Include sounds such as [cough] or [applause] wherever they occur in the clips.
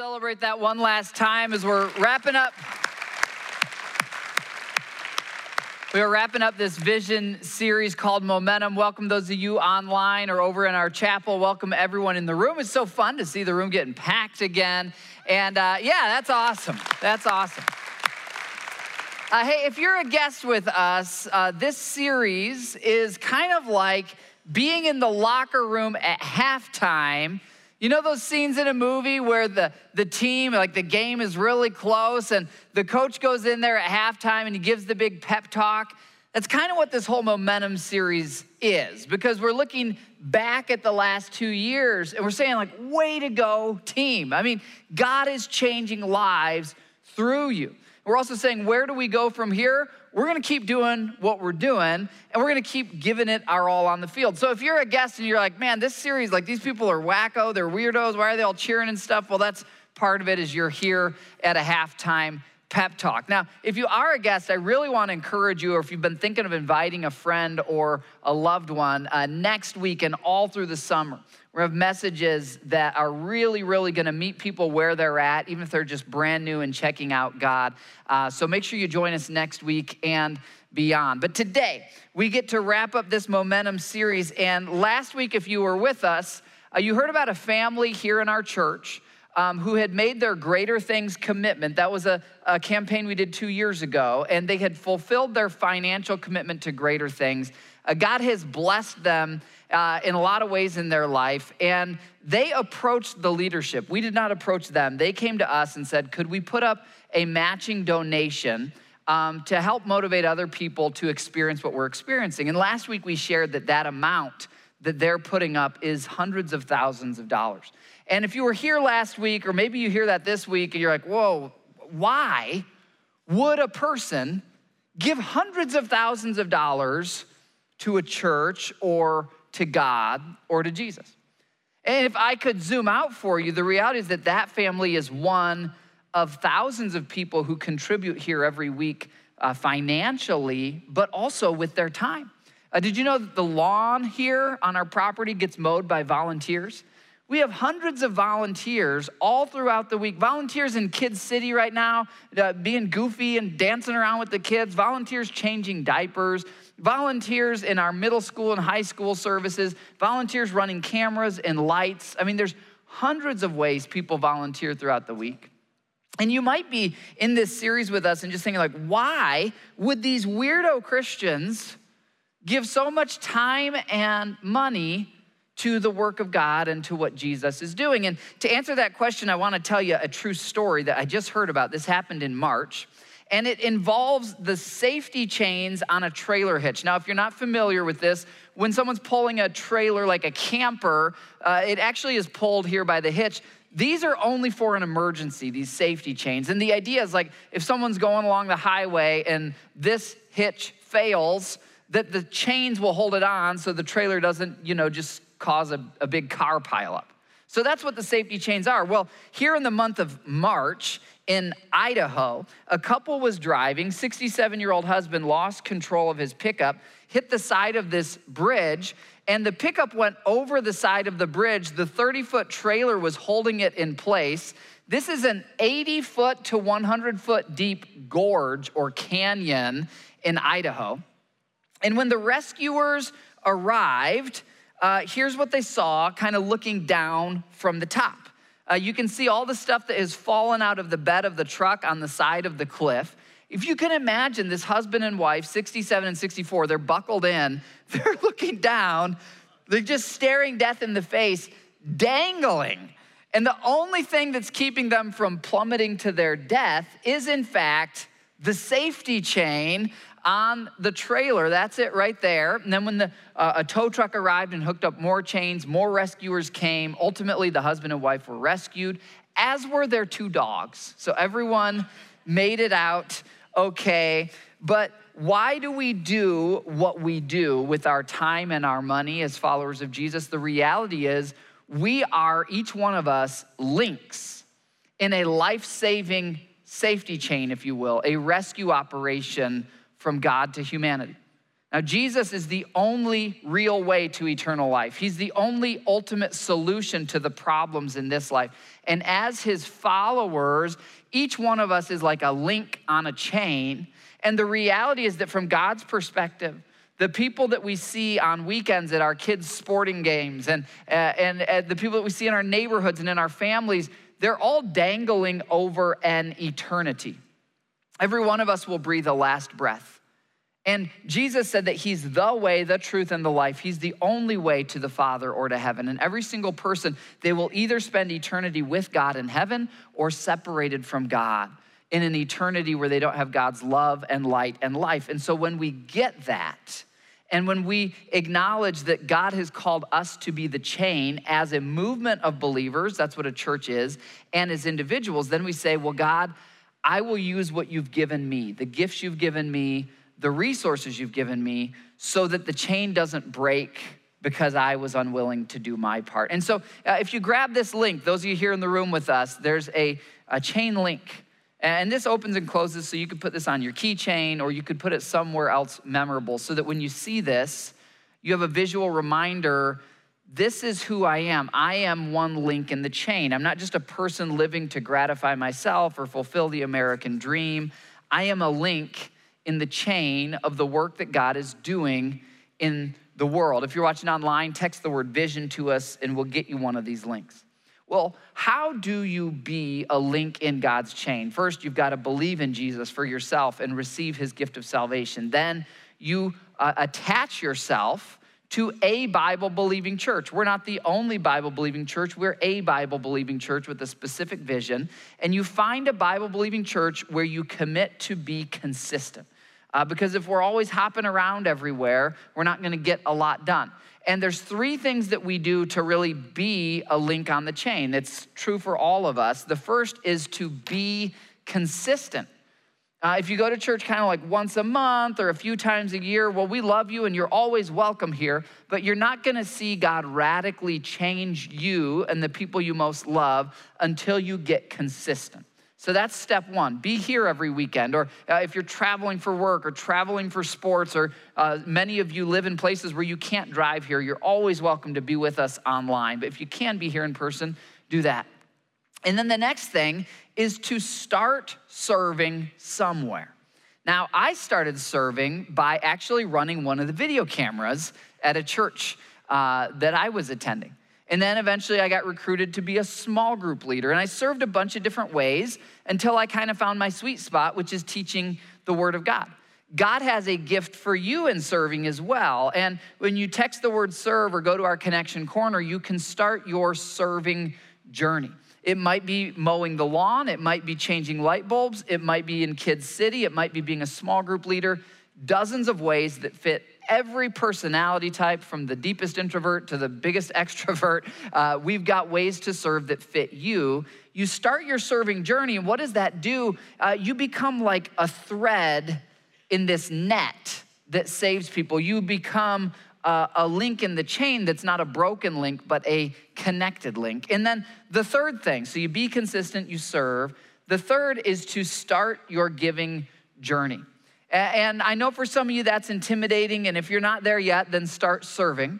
celebrate that one last time as we're wrapping up. We are wrapping up this vision series called Momentum. Welcome those of you online or over in our chapel. Welcome everyone in the room. It's so fun to see the room getting packed again. And uh, yeah, that's awesome. That's awesome. Uh, hey, if you're a guest with us, uh, this series is kind of like being in the locker room at halftime you know those scenes in a movie where the, the team, like the game is really close and the coach goes in there at halftime and he gives the big pep talk? That's kind of what this whole momentum series is because we're looking back at the last two years and we're saying, like, way to go, team. I mean, God is changing lives through you. We're also saying, where do we go from here? We're gonna keep doing what we're doing and we're gonna keep giving it our all on the field. So if you're a guest and you're like, man, this series, like these people are wacko, they're weirdos, why are they all cheering and stuff? Well, that's part of it is you're here at a halftime pep talk. Now, if you are a guest, I really want to encourage you, or if you've been thinking of inviting a friend or a loved one, uh, next week and all through the summer, we have messages that are really, really going to meet people where they're at, even if they're just brand new and checking out God. Uh, so make sure you join us next week and beyond. But today, we get to wrap up this momentum series. And last week, if you were with us, uh, you heard about a family here in our church. Um, who had made their Greater Things commitment. That was a, a, campaign we did two years ago, and they had fulfilled their financial commitment to Greater Things. Uh, God has blessed them uh, in a lot of ways in their life. And they approached the leadership. We did not approach them. They came to us and said, Could we put up a matching donation? Um, to help motivate other people to experience what we're experiencing. And last week we shared that that amount that they're putting up is hundreds of thousands of dollars. And if you were here last week, or maybe you hear that this week, and you're like, whoa, why would a person give hundreds of thousands of dollars to a church or to God or to Jesus. And if I could zoom out for you, the reality is that that family is one of thousands of people who contribute here every week uh, financially, but also with their time. Uh, did you know that the lawn here on our property gets mowed by volunteers? We have hundreds of volunteers all throughout the week. Volunteers in Kids City right now, uh, being goofy and dancing around with the kids, volunteers changing diapers, volunteers in our middle school and high school services, volunteers running cameras and lights. I mean, there's hundreds of ways people volunteer throughout the week. And you might be in this series with us and just thinking, like, why would these weirdo Christians give so much time and money to the work of God and to what Jesus is doing? And to answer that question, I want to tell you a true story that I just heard about. This happened in March and it involves the safety chains on a trailer hitch. Now, if you're not familiar with this, when someone's pulling a trailer like a camper, uh, it actually is pulled here by the hitch. These are only for an emergency, these safety chains. And the idea is like if someone's going along the highway and this hitch fails, that the chains will hold it on so the trailer doesn't, you know, just cause a, a big car pileup. So that's what the safety chains are. Well, here in the month of March, in Idaho, a couple was driving. 67 year old husband lost control of his pickup, hit the side of this bridge, and the pickup went over the side of the bridge. The 30 foot trailer was holding it in place. This is an 80 foot to 100 foot deep gorge or canyon in Idaho. And when the rescuers arrived, uh, here's what they saw kind of looking down from the top. Uh, you can see all the stuff that has fallen out of the bed of the truck on the side of the cliff. If you can imagine this husband and wife, 67 and 64, they're buckled in, [laughs] they're looking down, they're just staring death in the face, dangling. And the only thing that's keeping them from plummeting to their death is, in fact, the safety chain on the trailer. That's it right there. And then when the, uh, a tow truck arrived and hooked up more chains, more rescuers came. Ultimately, the husband and wife were rescued, as were their two dogs. So everyone made it out okay. But why do we do what we do with our time and our money as followers of Jesus? The reality is, we are, each one of us, links in a life saving safety chain, if you will, a rescue operation from God to humanity. Now, Jesus is the only real way to eternal life. He's the only ultimate solution to the problems in this life. And as his followers, each one of us is like a link on a chain. And the reality is that from God's perspective, the people that we see on weekends at our kids' sporting games and, uh, and uh, the people that we see in our neighborhoods and in our families, they're all dangling over an eternity. Every one of us will breathe a last breath. And Jesus said that He's the way, the truth, and the life. He's the only way to the Father or to heaven. And every single person, they will either spend eternity with God in heaven or separated from God in an eternity where they don't have God's love and light and life. And so when we get that, and when we acknowledge that God has called us to be the chain as a movement of believers, that's what a church is, and as individuals, then we say, Well, God, I will use what you've given me, the gifts you've given me the resources you've given me so that the chain doesn't break because I was unwilling to do my part. And so, uh, if you grab this link, those of you here in the room with us, there's a, a chain link. And this opens and closes, so you could put this on your keychain or you could put it somewhere else memorable so that when you see this, you have a visual reminder this is who I am. I am one link in the chain. I'm not just a person living to gratify myself or fulfill the American dream. I am a link in the chain of the work that God is doing in the world. If you're watching online, text the word vision to us and we'll get you one of these links. Well, how do you be a link in God's chain? First, you've got to believe in Jesus for yourself and receive his gift of salvation. Then you uh, attach yourself to a Bible believing church. We're not the only Bible believing church, we're a Bible believing church with a specific vision. And you find a Bible believing church where you commit to be consistent. Uh, because if we're always hopping around everywhere, we're not gonna get a lot done. And there's three things that we do to really be a link on the chain. It's true for all of us. The first is to be consistent. Uh, if you go to church kind of like once a month or a few times a year, well, we love you and you're always welcome here, but you're not gonna see God radically change you and the people you most love until you get consistent. So that's step one. Be here every weekend. Or uh, if you're traveling for work or traveling for sports, or uh, many of you live in places where you can't drive here, you're always welcome to be with us online. But if you can be here in person, do that. And then the next thing is to start serving somewhere. Now, I started serving by actually running one of the video cameras at a church uh, that I was attending. And then eventually I got recruited to be a small group leader. And I served a bunch of different ways until I kind of found my sweet spot, which is teaching the Word of God. God has a gift for you in serving as well. And when you text the word serve or go to our connection corner, you can start your serving journey. It might be mowing the lawn, it might be changing light bulbs, it might be in Kids City, it might be being a small group leader. Dozens of ways that fit every personality type, from the deepest introvert to the biggest [laughs] extrovert. Uh, we've got ways to serve that fit you. You start your serving journey, and what does that do? Uh, you become like a thread in this net that saves people. You become a link in the chain that's not a broken link, but a connected link. And then the third thing so you be consistent, you serve. The third is to start your giving journey. And I know for some of you that's intimidating, and if you're not there yet, then start serving.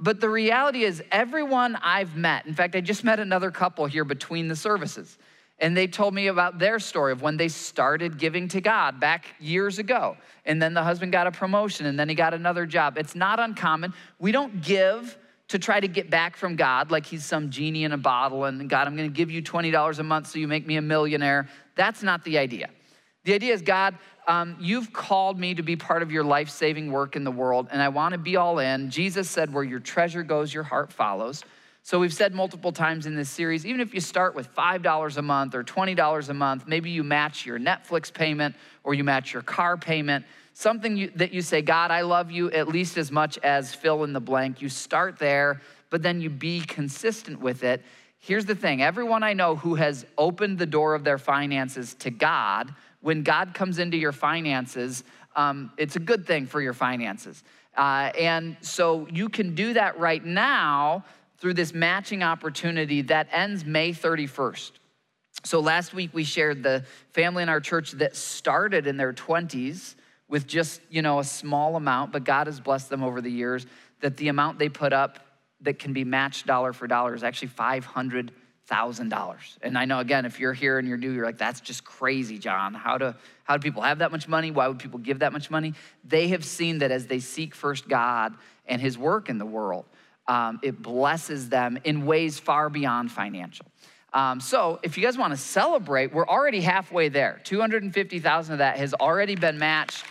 But the reality is, everyone I've met, in fact, I just met another couple here between the services, and they told me about their story of when they started giving to God back years ago. And then the husband got a promotion, and then he got another job. It's not uncommon. We don't give to try to get back from God like he's some genie in a bottle, and God, I'm gonna give you $20 a month so you make me a millionaire. That's not the idea. The idea is, God, um, you've called me to be part of your life saving work in the world, and I want to be all in. Jesus said, Where your treasure goes, your heart follows. So we've said multiple times in this series, even if you start with $5 a month or $20 a month, maybe you match your Netflix payment or you match your car payment, something you, that you say, God, I love you at least as much as fill in the blank. You start there, but then you be consistent with it. Here's the thing everyone I know who has opened the door of their finances to God when God comes into your finances, um, it's a good thing for your finances. Uh, and so you can do that right now through this matching opportunity that ends May 31st. So last week we shared the family in our church that started in their 20s with just, you know, a small amount, but God has blessed them over the years that the amount they put up that can be matched dollar for dollar is actually $500,000. And I know, again, if you're here and you're new, you're like, that's just crazy, John. How do, how do people have that much money? Why would people give that much money? They have seen that as they seek first God and his work in the world, um, it blesses them in ways far beyond financial. Um, so if you guys want to celebrate, we're already halfway there. 250,000 of that has already been matched.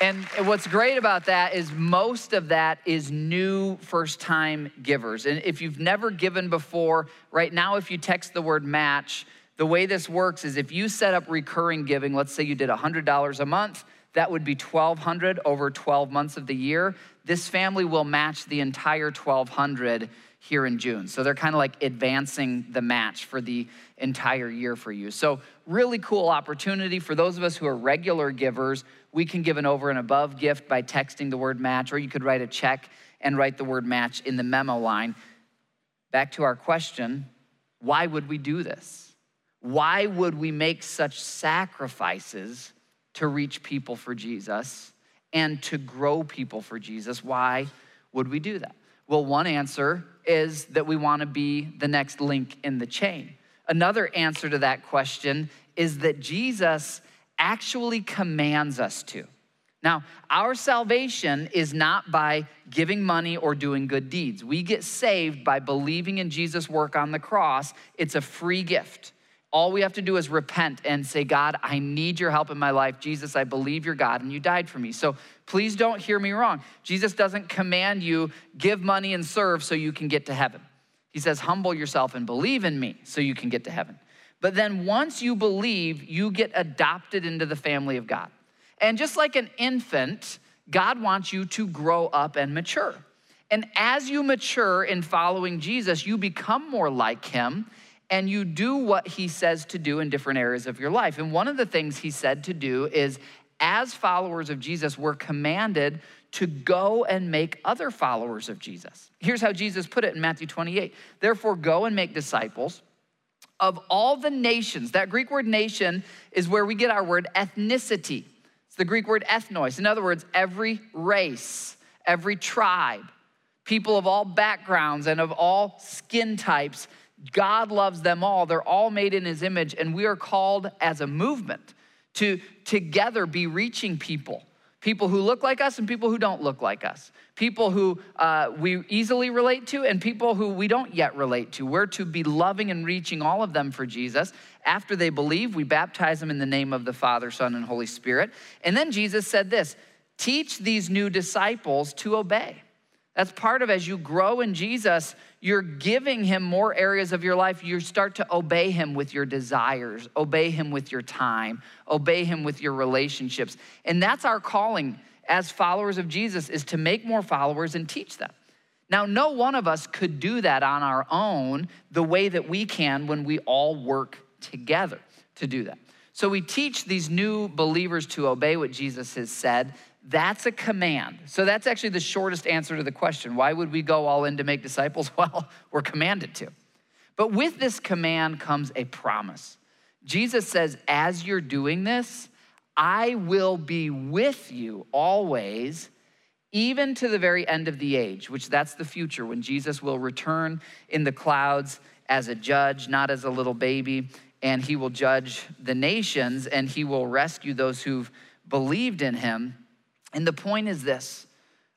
And what's great about that is most of that is new first time givers. And if you've never given before, right now, if you text the word match, the way this works is if you set up recurring giving, let's say you did $100 a month, that would be 1200 over 12 months of the year. This family will match the entire 1200 here in June. So they're kind of like advancing the match for the entire year for you. So, really cool opportunity for those of us who are regular givers. We can give an over and above gift by texting the word match, or you could write a check and write the word match in the memo line. Back to our question why would we do this? Why would we make such sacrifices to reach people for Jesus and to grow people for Jesus? Why would we do that? Well, one answer is that we want to be the next link in the chain. Another answer to that question is that Jesus actually commands us to. Now, our salvation is not by giving money or doing good deeds. We get saved by believing in Jesus' work on the cross. It's a free gift. All we have to do is repent and say, God, I need your help in my life. Jesus, I believe you're God and you died for me. So please don't hear me wrong. Jesus doesn't command you, give money and serve so you can get to heaven. He says, humble yourself and believe in me so you can get to heaven. But then once you believe, you get adopted into the family of God. And just like an infant, God wants you to grow up and mature. And as you mature in following Jesus, you become more like him and you do what he says to do in different areas of your life. And one of the things he said to do is, as followers of Jesus, we're commanded to go and make other followers of Jesus. Here's how Jesus put it in Matthew 28 Therefore, go and make disciples of all the nations. That Greek word nation is where we get our word ethnicity. It's the Greek word ethnos. In other words, every race, every tribe, people of all backgrounds and of all skin types God loves them all. They're all made in his image, and we are called as a movement to together be reaching people people who look like us and people who don't look like us, people who uh, we easily relate to and people who we don't yet relate to. We're to be loving and reaching all of them for Jesus. After they believe, we baptize them in the name of the Father, Son, and Holy Spirit. And then Jesus said this teach these new disciples to obey. That's part of as you grow in Jesus, you're giving him more areas of your life. You start to obey him with your desires, obey him with your time, obey him with your relationships. And that's our calling as followers of Jesus is to make more followers and teach them. Now, no one of us could do that on our own the way that we can when we all work together to do that. So we teach these new believers to obey what Jesus has said. That's a command. So that's actually the shortest answer to the question. Why would we go all in to make disciples? [laughs] Well, we're commanded to. But with this command comes a promise. Jesus says, as you're doing this, I will be with you always, even to the very end of the age, which that's the future when Jesus will return in the clouds as a judge, not as a little baby, and he will judge the nations and he will rescue those who've believed in him. And the point is this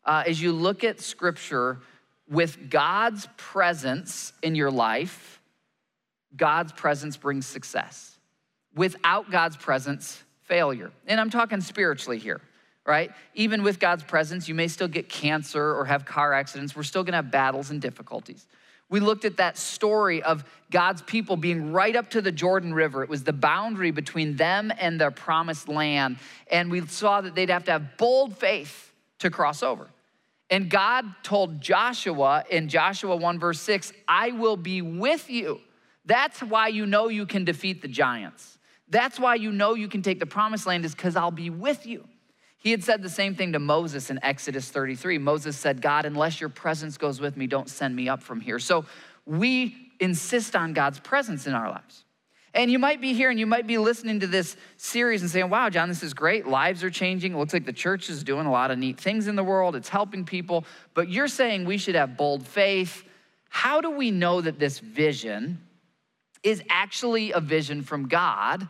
uh, as you look at scripture, with God's presence in your life, God's presence brings success. Without God's presence, failure. And I'm talking spiritually here, right? Even with God's presence, you may still get cancer or have car accidents. We're still gonna have battles and difficulties. We looked at that story of God's people being right up to the Jordan River. It was the boundary between them and their promised land. And we saw that they'd have to have bold faith to cross over. And God told Joshua in Joshua 1, verse 6, I will be with you. That's why you know you can defeat the giants. That's why you know you can take the promised land, is because I'll be with you. He had said the same thing to Moses in Exodus 33. Moses said, God, unless your presence goes with me, don't send me up from here. So we insist on God's presence in our lives. And you might be here and you might be listening to this series and saying, wow, John, this is great. Lives are changing. It looks like the church is doing a lot of neat things in the world, it's helping people. But you're saying we should have bold faith. How do we know that this vision is actually a vision from God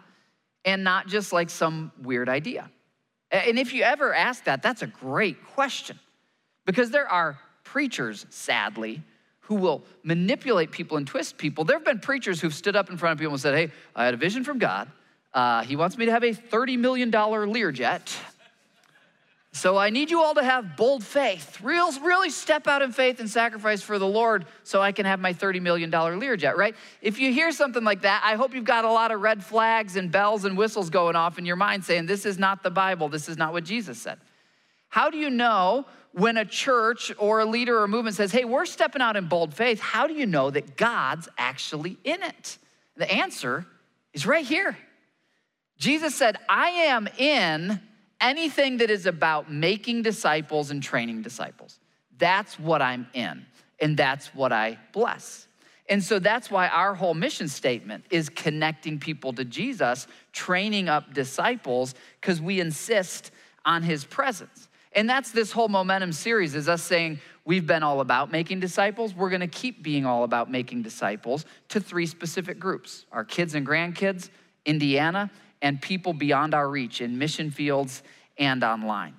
and not just like some weird idea? And if you ever ask that, that's a great question because there are preachers, sadly, who will manipulate people and twist people. There have been preachers who've stood up in front of people and said, Hey, I had a vision from God. Uh, he wants me to have a $30 million Learjet. So I need you all to have bold faith, real, really step out in faith and sacrifice for the Lord so I can have my $30 million Learjet, right? If you hear something like that, I hope you've got a lot of red flags and bells and whistles going off in your mind saying, This is not the Bible, this is not what Jesus said. How do you know when a church or a leader or movement says, hey, we're stepping out in bold faith, how do you know that God's actually in it? The answer is right here. Jesus said, I am in anything that is about making disciples and training disciples. That's what I'm in, and that's what I bless. And so that's why our whole mission statement is connecting people to Jesus, training up disciples, because we insist on his presence. And that's this whole momentum series is us saying we've been all about making disciples. We're going to keep being all about making disciples to three specific groups our kids and grandkids, Indiana, and people beyond our reach in mission fields and online.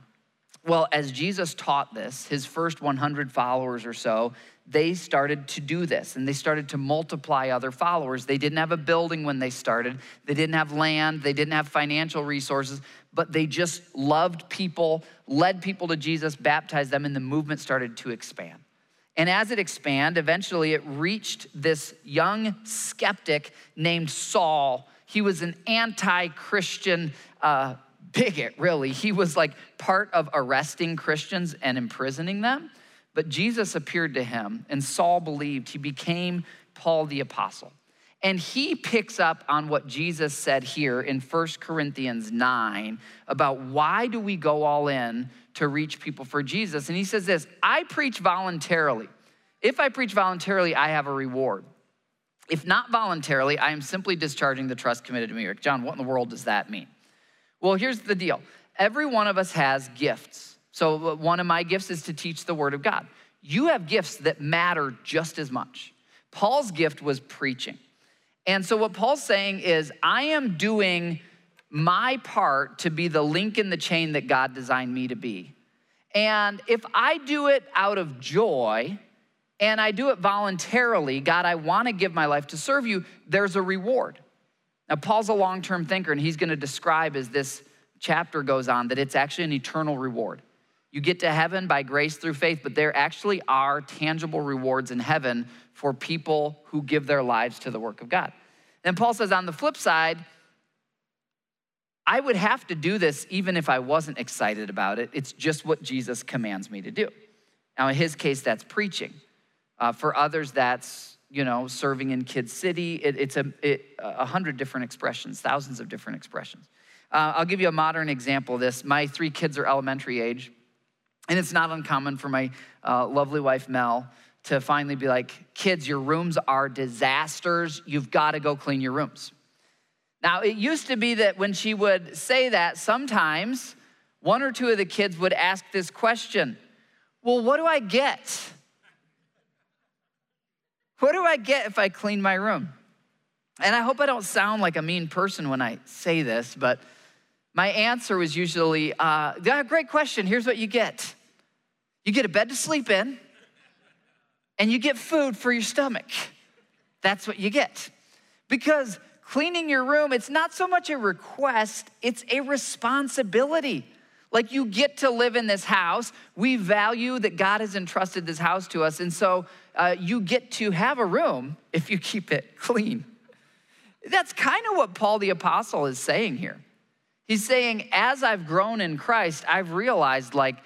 Well, as Jesus taught this, his first 100 followers or so, they started to do this and they started to multiply other followers. They didn't have a building when they started, they didn't have land, they didn't have financial resources, but they just loved people, led people to Jesus, baptized them, and the movement started to expand. And as it expanded, eventually it reached this young skeptic named Saul. He was an anti Christian uh, bigot, really. He was like part of arresting Christians and imprisoning them. But Jesus appeared to him, and Saul believed. He became Paul the Apostle. And he picks up on what Jesus said here in 1 Corinthians 9 about why do we go all in to reach people for Jesus. And he says this I preach voluntarily. If I preach voluntarily, I have a reward. If not voluntarily, I am simply discharging the trust committed to me. John, what in the world does that mean? Well, here's the deal every one of us has gifts. So, uh, one of my gifts is to teach the Word of God. You have gifts that matter just as much. Paul's gift was preaching. And so, what Paul's saying is, I am doing my part to be the link in the chain that God designed me to be. And if I do it out of joy and I do it voluntarily, God, I want to give my life to serve you, there's a reward. Now, Paul's a long term thinker, and he's going to describe as this chapter goes on that it's actually an eternal reward. You get to heaven by grace through faith, but there actually are tangible rewards in heaven for people who give their lives to the work of God. And Paul says, on the flip side, I would have to do this even if I wasn't excited about it. It's just what Jesus commands me to do. Now, in his case, that's preaching. Uh, for others, that's you know serving in Kid City. It, it's a, it, hundred different expressions, thousands of different expressions. Uh, I'll give you a modern example of this. My three kids are elementary age. And it's not uncommon for my uh, lovely wife, Mel, to finally be like, kids, your rooms are disasters. You've got to go clean your rooms. Now, it used to be that when she would say that, sometimes one or two of the kids would ask this question Well, what do I get? What do I get if I clean my room? And I hope I don't sound like a mean person when I say this, but my answer was usually, uh, great question. Here's what you get you get a bed to sleep in, and you get food for your stomach. That's what you get. Because cleaning your room, it's not so much a request, it's a responsibility. Like you get to live in this house. We value that God has entrusted this house to us. And so uh, you get to have a room if you keep it clean. That's kind of what Paul the Apostle is saying here. He's saying, as I've grown in Christ, I've realized like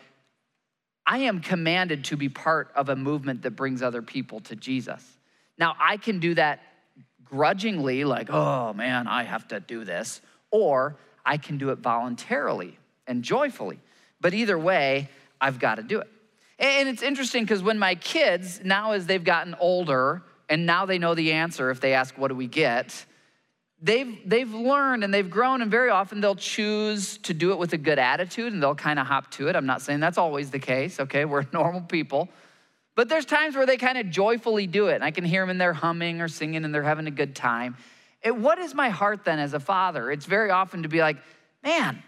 I am commanded to be part of a movement that brings other people to Jesus. Now, I can do that grudgingly, like, oh man, I have to do this, or I can do it voluntarily and joyfully. But either way, I've got to do it. And it's interesting because when my kids, now as they've gotten older, and now they know the answer if they ask, What do we get? they've, they've learned and they've grown, and very often they'll choose to do it with a good attitude and they'll kind of hop to it. I'm not saying that's always the case, okay? We're [laughs] normal people. But there's times where they kind of joyfully do it. And I can hear them in there humming or singing and they're having a good time. It, what is my heart then as a father? It's very often to be like, man,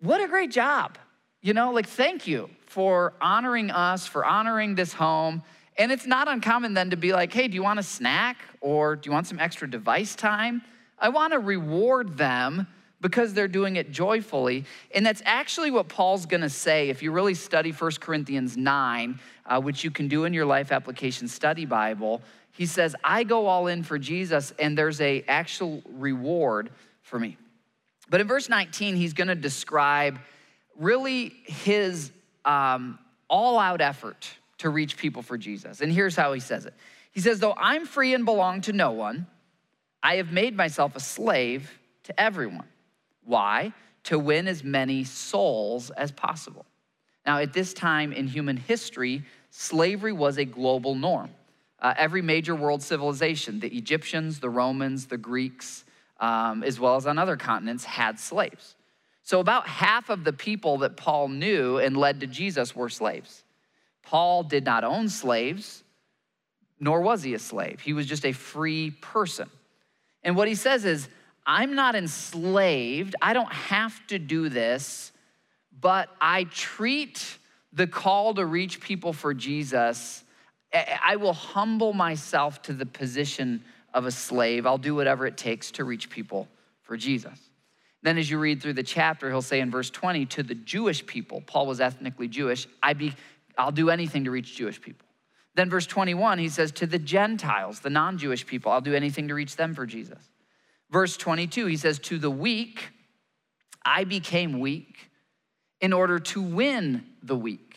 what a great job. You know, like, thank you for honoring us, for honoring this home. And it's not uncommon then to be like, hey, do you want a snack or do you want some extra device time? I want to reward them because they're doing it joyfully. And that's actually what Paul's going to say if you really study 1 Corinthians 9, uh, which you can do in your life application study Bible. He says, I go all in for Jesus, and there's a actual reward for me. But in verse 19, he's going to describe really his um, all out effort to reach people for Jesus. And here's how he says it He says, Though I'm free and belong to no one, I have made myself a slave to everyone. Why? To win as many souls as possible. Now, at this time in human history, slavery was a global norm. Uh, every major world civilization, the Egyptians, the Romans, the Greeks, um, as well as on other continents, had slaves. So, about half of the people that Paul knew and led to Jesus were slaves. Paul did not own slaves, nor was he a slave. He was just a free person. And what he says is, I'm not enslaved. I don't have to do this, but I treat the call to reach people for Jesus. I will humble myself to the position of a slave. I'll do whatever it takes to reach people for Jesus. Then, as you read through the chapter, he'll say in verse 20, to the Jewish people, Paul was ethnically Jewish, I be, I'll do anything to reach Jewish people. Then, verse 21, he says, to the Gentiles, the non Jewish people, I'll do anything to reach them for Jesus. Verse 22, he says, To the weak, I became weak in order to win the weak.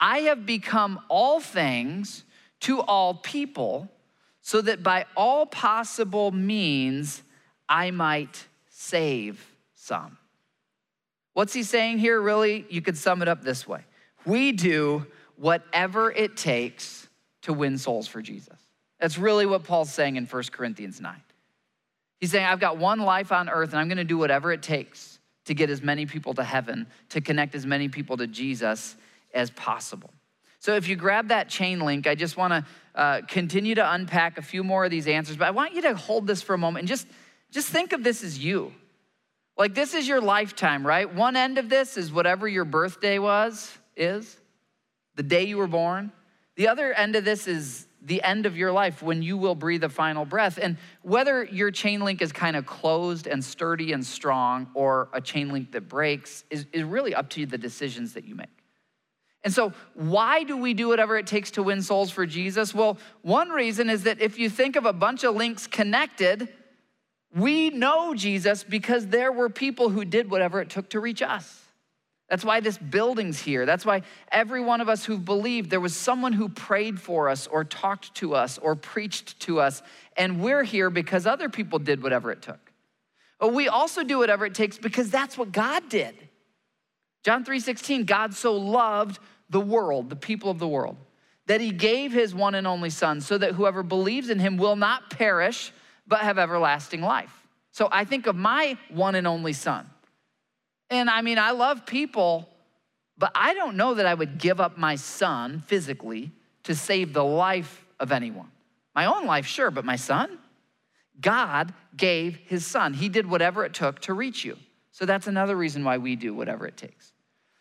I have become all things to all people so that by all possible means I might save some. What's he saying here, really? You could sum it up this way We do whatever it takes to win souls for Jesus. That's really what Paul's saying in 1 Corinthians 9. He's saying, I've got one life on earth and I'm gonna do whatever it takes to get as many people to heaven, to connect as many people to Jesus as possible. So if you grab that chain link, I just wanna uh, continue to unpack a few more of these answers, but I want you to hold this for a moment and just, just think of this as you. Like this is your lifetime, right? One end of this is whatever your birthday was, is, the day you were born. The other end of this is the end of your life when you will breathe a final breath. And whether your chain link is kind of closed and sturdy and strong or a chain link that breaks is, is really up to the decisions that you make. And so, why do we do whatever it takes to win souls for Jesus? Well, one reason is that if you think of a bunch of links connected, we know Jesus because there were people who did whatever it took to reach us. That's why this building's here. That's why every one of us who believed there was someone who prayed for us or talked to us or preached to us. And we're here because other people did whatever it took. But we also do whatever it takes because that's what God did. John 3:16, God so loved the world, the people of the world, that he gave his one and only son so that whoever believes in him will not perish but have everlasting life. So I think of my one and only son. And I mean, I love people, but I don't know that I would give up my son physically to save the life of anyone. My own life, sure, but my son? God gave his son. He did whatever it took to reach you. So that's another reason why we do whatever it takes.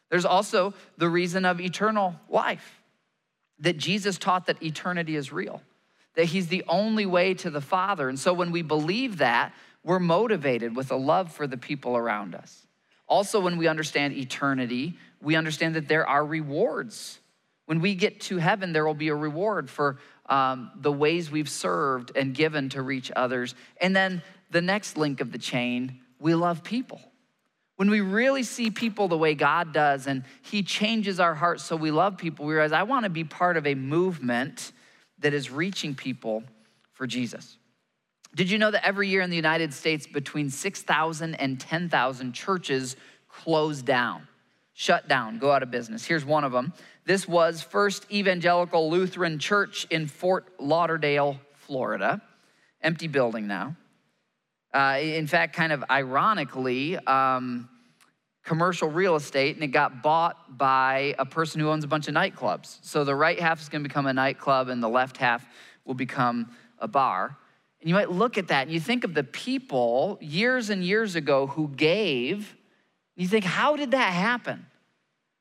There's also the reason of eternal life that Jesus taught that eternity is real, that he's the only way to the Father. And so when we believe that, we're motivated with a love for the people around us. Also, when we understand eternity, we understand that there are rewards. When we get to heaven, there will be a reward for um, the ways we've served and given to reach others. And then the next link of the chain, we love people. When we really see people the way God does and He changes our hearts so we love people, we realize I want to be part of a movement that is reaching people for Jesus. Did you know that every year in the United States, between 6,000 and 10,000 churches close down, shut down, go out of business? Here's one of them. This was First Evangelical Lutheran Church in Fort Lauderdale, Florida. Empty building now. Uh, in fact, kind of ironically, um, commercial real estate, and it got bought by a person who owns a bunch of nightclubs. So the right half is going to become a nightclub, and the left half will become a bar. And you might look at that and you think of the people years and years ago who gave. You think, how did that happen?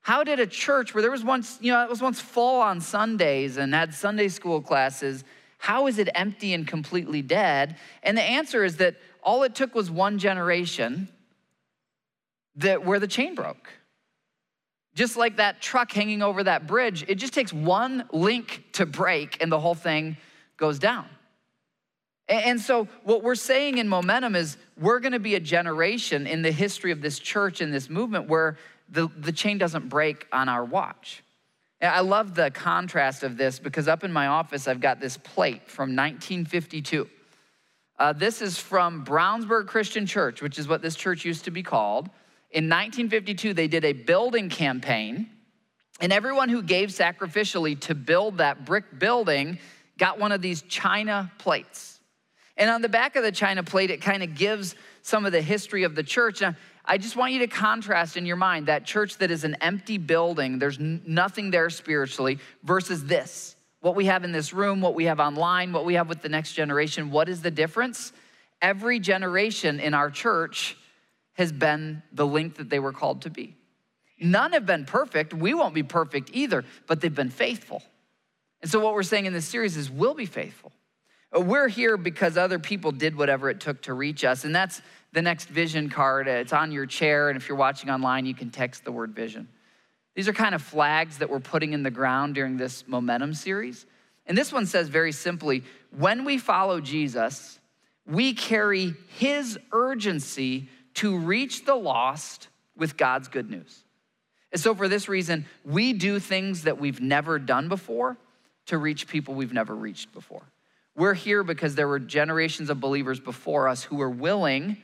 How did a church where there was once, you know, it was once full on Sundays and had Sunday school classes, how is it empty and completely dead? And the answer is that all it took was one generation that where the chain broke. Just like that truck hanging over that bridge, it just takes one link to break and the whole thing goes down. And so, what we're saying in Momentum is we're going to be a generation in the history of this church and this movement where the, the chain doesn't break on our watch. I love the contrast of this because up in my office, I've got this plate from 1952. Uh, this is from Brownsburg Christian Church, which is what this church used to be called. In 1952, they did a building campaign, and everyone who gave sacrificially to build that brick building got one of these china plates. And on the back of the china plate, it kind of gives some of the history of the church. Now, I just want you to contrast in your mind that church that is an empty building, there's nothing there spiritually, versus this. What we have in this room, what we have online, what we have with the next generation. What is the difference? Every generation in our church has been the link that they were called to be. None have been perfect. We won't be perfect either, but they've been faithful. And so, what we're saying in this series is we'll be faithful. Uh, we're here because other people did whatever it took to reach us. And that's the next vision card. It's on your chair. And if you're watching online, you can text the word vision. These are kind of flags that we're putting in the ground during this momentum series. And this one says very simply when we follow Jesus, we carry his urgency to reach the lost with God's good news. And so, for this reason, we do things that we've never done before to reach people we've never reached before. We're here because there were generations of believers before us who were willing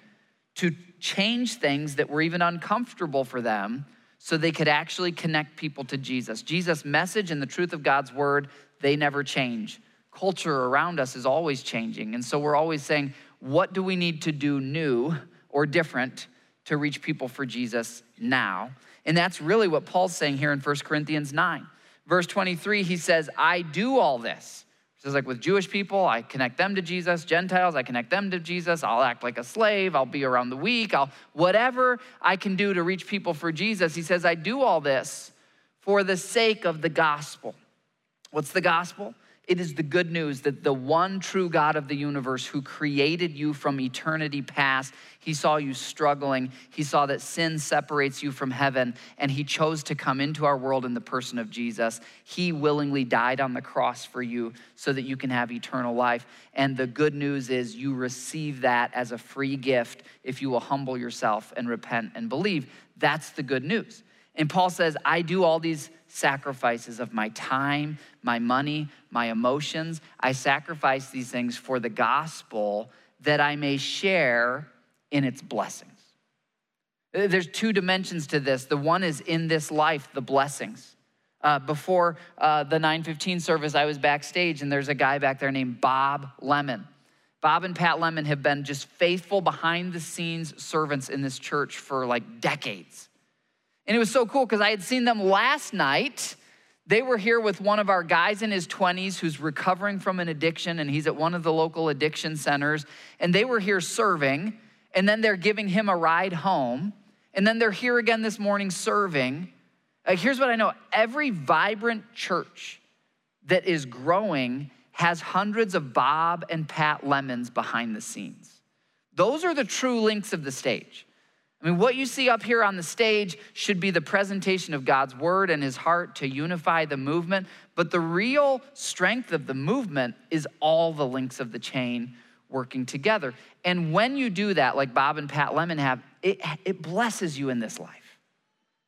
to change things that were even uncomfortable for them so they could actually connect people to Jesus. Jesus' message and the truth of God's word, they never change. Culture around us is always changing. And so we're always saying, what do we need to do new or different to reach people for Jesus now? And that's really what Paul's saying here in 1 Corinthians 9. Verse 23, he says, I do all this. Says, like with Jewish people, I connect them to Jesus. Gentiles, I connect them to Jesus. I'll act like a slave. I'll be around the weak. I'll whatever I can do to reach people for Jesus. He says, I do all this for the sake of the gospel. What's the gospel? It is the good news that the one true God of the universe who created you from eternity past, he saw you struggling. He saw that sin separates you from heaven, and he chose to come into our world in the person of Jesus. He willingly died on the cross for you so that you can have eternal life. And the good news is you receive that as a free gift if you will humble yourself and repent and believe. That's the good news. And Paul says, I do all these sacrifices of my time, my money, my emotions. I sacrifice these things for the gospel that I may share in its blessings. There's two dimensions to this. The one is in this life, the blessings. Uh, before uh, the 915 service, I was backstage, and there's a guy back there named Bob Lemon. Bob and Pat Lemon have been just faithful behind the scenes servants in this church for like decades. And it was so cool because I had seen them last night. They were here with one of our guys in his 20s who's recovering from an addiction, and he's at one of the local addiction centers. And they were here serving, and then they're giving him a ride home. And then they're here again this morning serving. Uh, here's what I know every vibrant church that is growing has hundreds of Bob and Pat Lemons behind the scenes. Those are the true links of the stage. I mean, what you see up here on the stage should be the presentation of God's word and his heart to unify the movement. But the real strength of the movement is all the links of the chain working together. And when you do that, like Bob and Pat Lemon have, it, it blesses you in this life.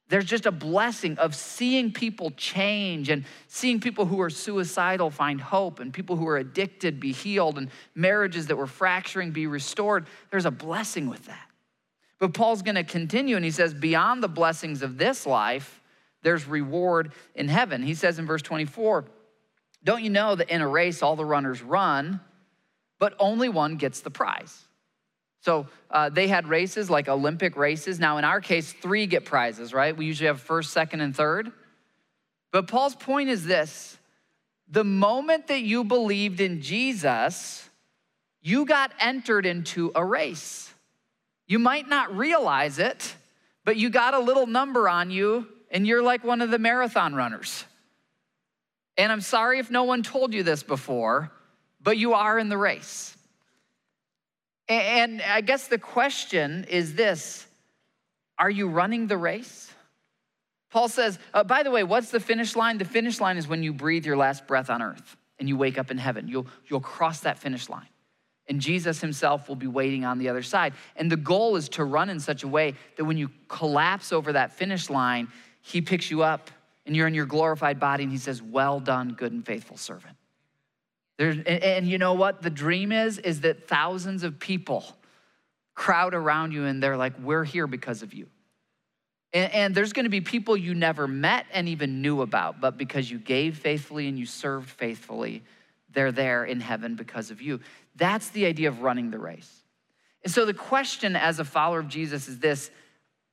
There's just a blessing of seeing people change and seeing people who are suicidal find hope and people who are addicted be healed and marriages that were fracturing be restored. There's a blessing with that. But Paul's going to continue and he says, beyond the blessings of this life, there's reward in heaven. He says in verse 24, Don't you know that in a race all the runners run, but only one gets the prize? So uh, they had races like Olympic races. Now, in our case, three get prizes, right? We usually have first, second, and third. But Paul's point is this the moment that you believed in Jesus, you got entered into a race. You might not realize it, but you got a little number on you, and you're like one of the marathon runners. And I'm sorry if no one told you this before, but you are in the race. And I guess the question is this Are you running the race? Paul says, uh, by the way, what's the finish line? The finish line is when you breathe your last breath on earth and you wake up in heaven. You'll, you'll cross that finish line. And Jesus himself will be waiting on the other side. And the goal is to run in such a way that when you collapse over that finish line, he picks you up and you're in your glorified body and he says, Well done, good and faithful servant. There's, and, and you know what the dream is? Is that thousands of people crowd around you and they're like, we're here because of you. And, and there's to be people you never met and even knew about, but because you gave faithfully and you served faithfully, they're there in heaven because of you. That's the idea of running the race. And so the question as a follower of Jesus is this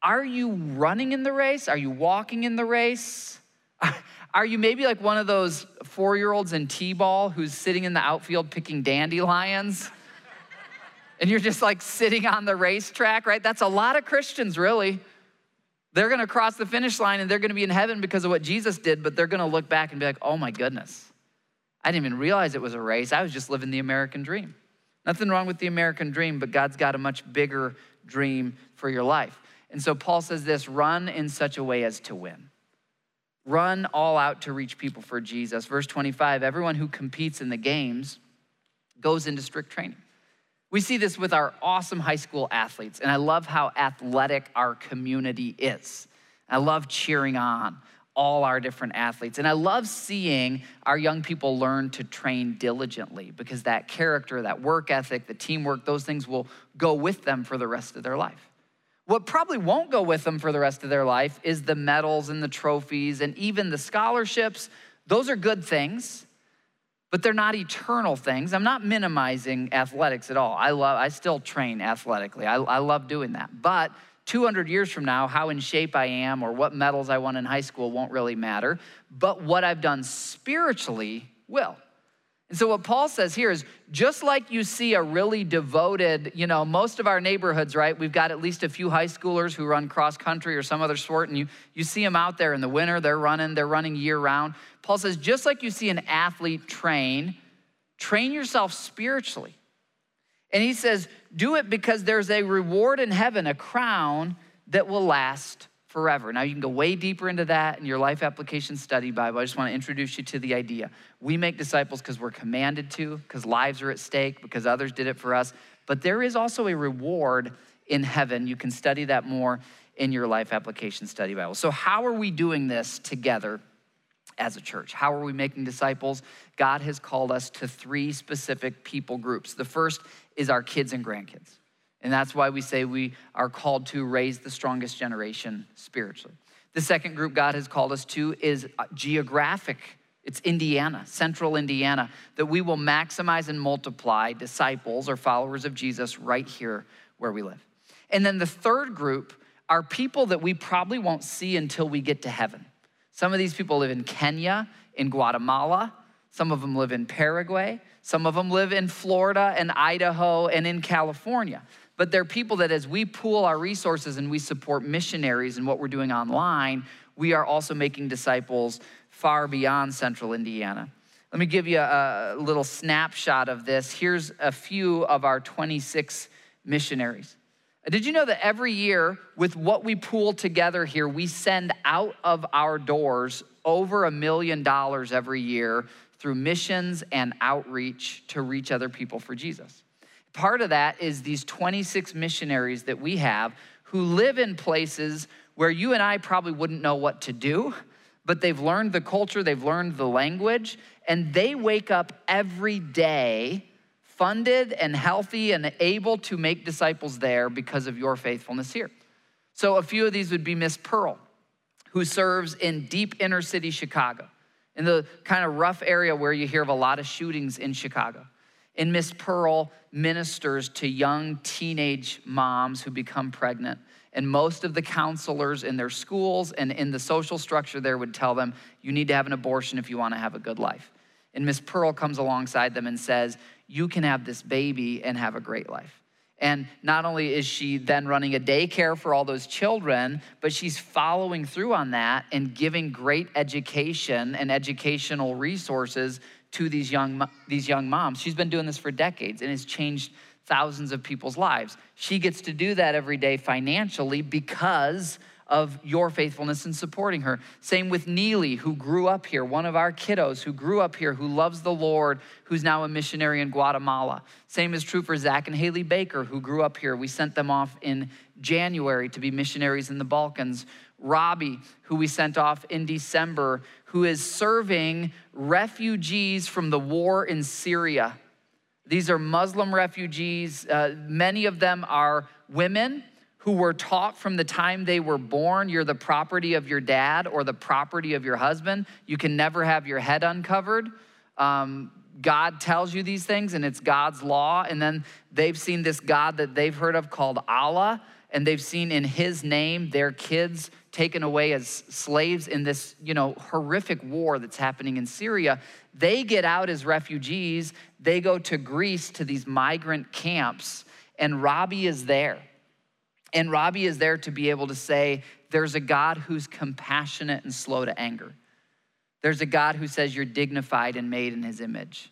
Are you running in the race? Are you walking in the race? [laughs] Are you maybe like one of those four year olds in T ball who's sitting in the outfield picking dandelions? [laughs] and you're just like sitting on the racetrack, right? That's a lot of Christians, really. They're gonna cross the finish line and they're gonna be in heaven because of what Jesus did, but they're gonna look back and be like, oh my goodness, I didn't even realize it was a race. I was just living the American dream. Nothing wrong with the American dream, but God's got a much bigger dream for your life. And so Paul says this run in such a way as to win. Run all out to reach people for Jesus. Verse 25 everyone who competes in the games goes into strict training. We see this with our awesome high school athletes, and I love how athletic our community is. I love cheering on all our different athletes. And I love seeing our young people learn to train diligently because that character, that work ethic, the teamwork, those things will go with them for the rest of their life. What probably won't go with them for the rest of their life is the medals and the trophies and even the scholarships. Those are good things, but they're not eternal things. I'm not minimizing athletics at all. I love I still train athletically. I, I love doing that. But 200 years from now, how in shape I am or what medals I won in high school won't really matter. But what I've done spiritually will. And so, what Paul says here is just like you see a really devoted, you know, most of our neighborhoods, right? We've got at least a few high schoolers who run cross country or some other sport, and you, you see them out there in the winter, they're running, they're running year round. Paul says, just like you see an athlete train, train yourself spiritually. And he says, do it because there's a reward in heaven, a crown that will last forever. Now, you can go way deeper into that in your life application study Bible. I just want to introduce you to the idea. We make disciples because we're commanded to, because lives are at stake, because others did it for us. But there is also a reward in heaven. You can study that more in your life application study Bible. So, how are we doing this together as a church? How are we making disciples? God has called us to three specific people groups. The first is our kids and grandkids. And that's why we say we are called to raise the strongest generation spiritually. The second group God has called us to is uh, geographic. It's Indiana, central Indiana, that we will maximize and multiply disciples or followers of Jesus right here where we live. And then the third group are people that we probably won't see until we get to heaven. Some of these people live in Kenya, in Guatemala, some of them live in Paraguay, some of them live in Florida and Idaho and in California but they're people that as we pool our resources and we support missionaries and what we're doing online, we are also making disciples far beyond central Indiana. Let me give you a little snapshot of this. Here's a few of our 26 missionaries. Did you know that every year, with what we pool together here, we send out of our doors over a million dollars every year through missions and outreach to reach other people for Jesus? Part of that is these 26 missionaries that we have who live in places where you and I probably wouldn't know what to do, but they've learned the culture, they've learned the language, and they wake up every day funded and healthy and able to make disciples there because of your faithfulness here. So a few of these would be Miss Pearl, who serves in deep inner city Chicago, in the kind of rough area where you hear of a lot of shootings in Chicago. And Miss Pearl ministers to young teenage moms who become pregnant. And most of the counselors in their schools and in the social structure there would tell them, you need to have an abortion if you want to have a good life. And Miss Pearl comes alongside them and says, you can have this baby and have a great life. And not only is she then running a daycare for all those children, but she's following through on that and giving great education and educational resources to these young, these young moms. She's been doing this for decades and has changed thousands of people's lives. She gets to do that every day financially because of your faithfulness in supporting her. Same with Neely, who grew up here, one of our kiddos who grew up here, who loves the Lord, who's now a missionary in Guatemala. Same is true for Zach and Haley Baker, who grew up here. We sent them off in January to be missionaries in the Balkans. Robbie, who we sent off in December, who is serving refugees from the war in Syria. These are Muslim refugees. Uh, many of them are women who were taught from the time they were born you're the property of your dad or the property of your husband. You can never have your head uncovered. Um, God tells you these things and it's God's law. And then they've seen this God that they've heard of called Allah, and they've seen in his name their kids taken away as slaves in this, you know, horrific war that's happening in Syria. They get out as refugees. They go to Greece to these migrant camps, and Robbie is there. And Robbie is there to be able to say, there's a God who's compassionate and slow to anger. There's a God who says you're dignified and made in his image.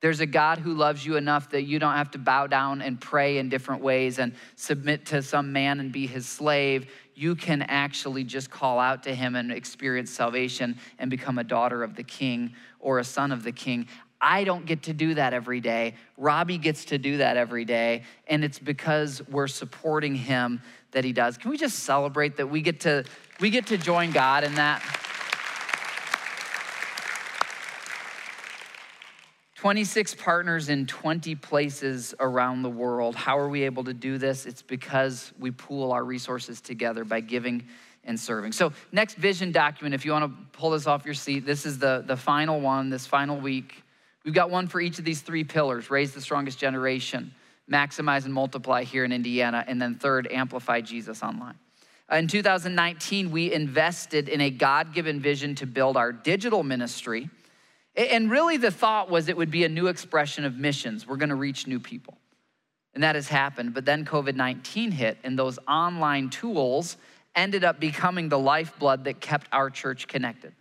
There's a God who loves you enough that you don't have to bow down and pray in different ways and submit to some man and be his slave. You can actually just call out to him and experience salvation and become a daughter of the king or a son of the king. I don't get to do that every day. Robbie gets to do that every day. And it's because we're supporting him that he does. Can we just celebrate that we get to we get to join God in that? 26 partners in 20 places around the world. How are we able to do this? It's because we pool our resources together by giving and serving. So, next vision document, if you want to pull this off your seat, this is the, the final one, this final week. We've got one for each of these three pillars raise the strongest generation, maximize and multiply here in Indiana, and then third, amplify Jesus online. Uh, in 2019, we invested in a God given vision to build our digital ministry. And really, the thought was it would be a new expression of missions. We're gonna reach new people. And that has happened. But then COVID 19 hit, and those online tools ended up becoming the lifeblood that kept our church connected.